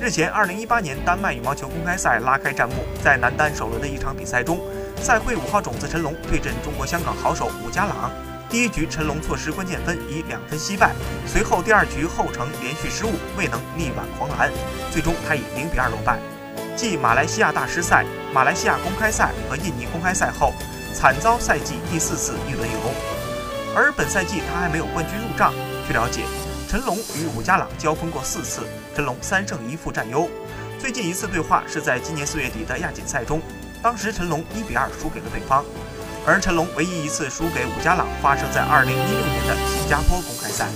日前，2018年丹麦羽毛球公开赛拉开战幕，在男单首轮的一场比赛中，赛会五号种子陈龙对阵中国香港好手伍家朗。第一局陈龙错失关键分，以两分惜败。随后第二局后程连续失误，未能力挽狂澜，最终他以零比二落败。继马来西亚大师赛、马来西亚公开赛和印尼公开赛后，惨遭赛季第四次一轮游。而本赛季他还没有冠军入账。据了解。陈龙与武家朗交锋过四次，陈龙三胜一负占优。最近一次对话是在今年四月底的亚锦赛中，当时陈龙一比二输给了对方。而陈龙唯一一次输给武家朗发生在二零一六年的新加坡公开赛。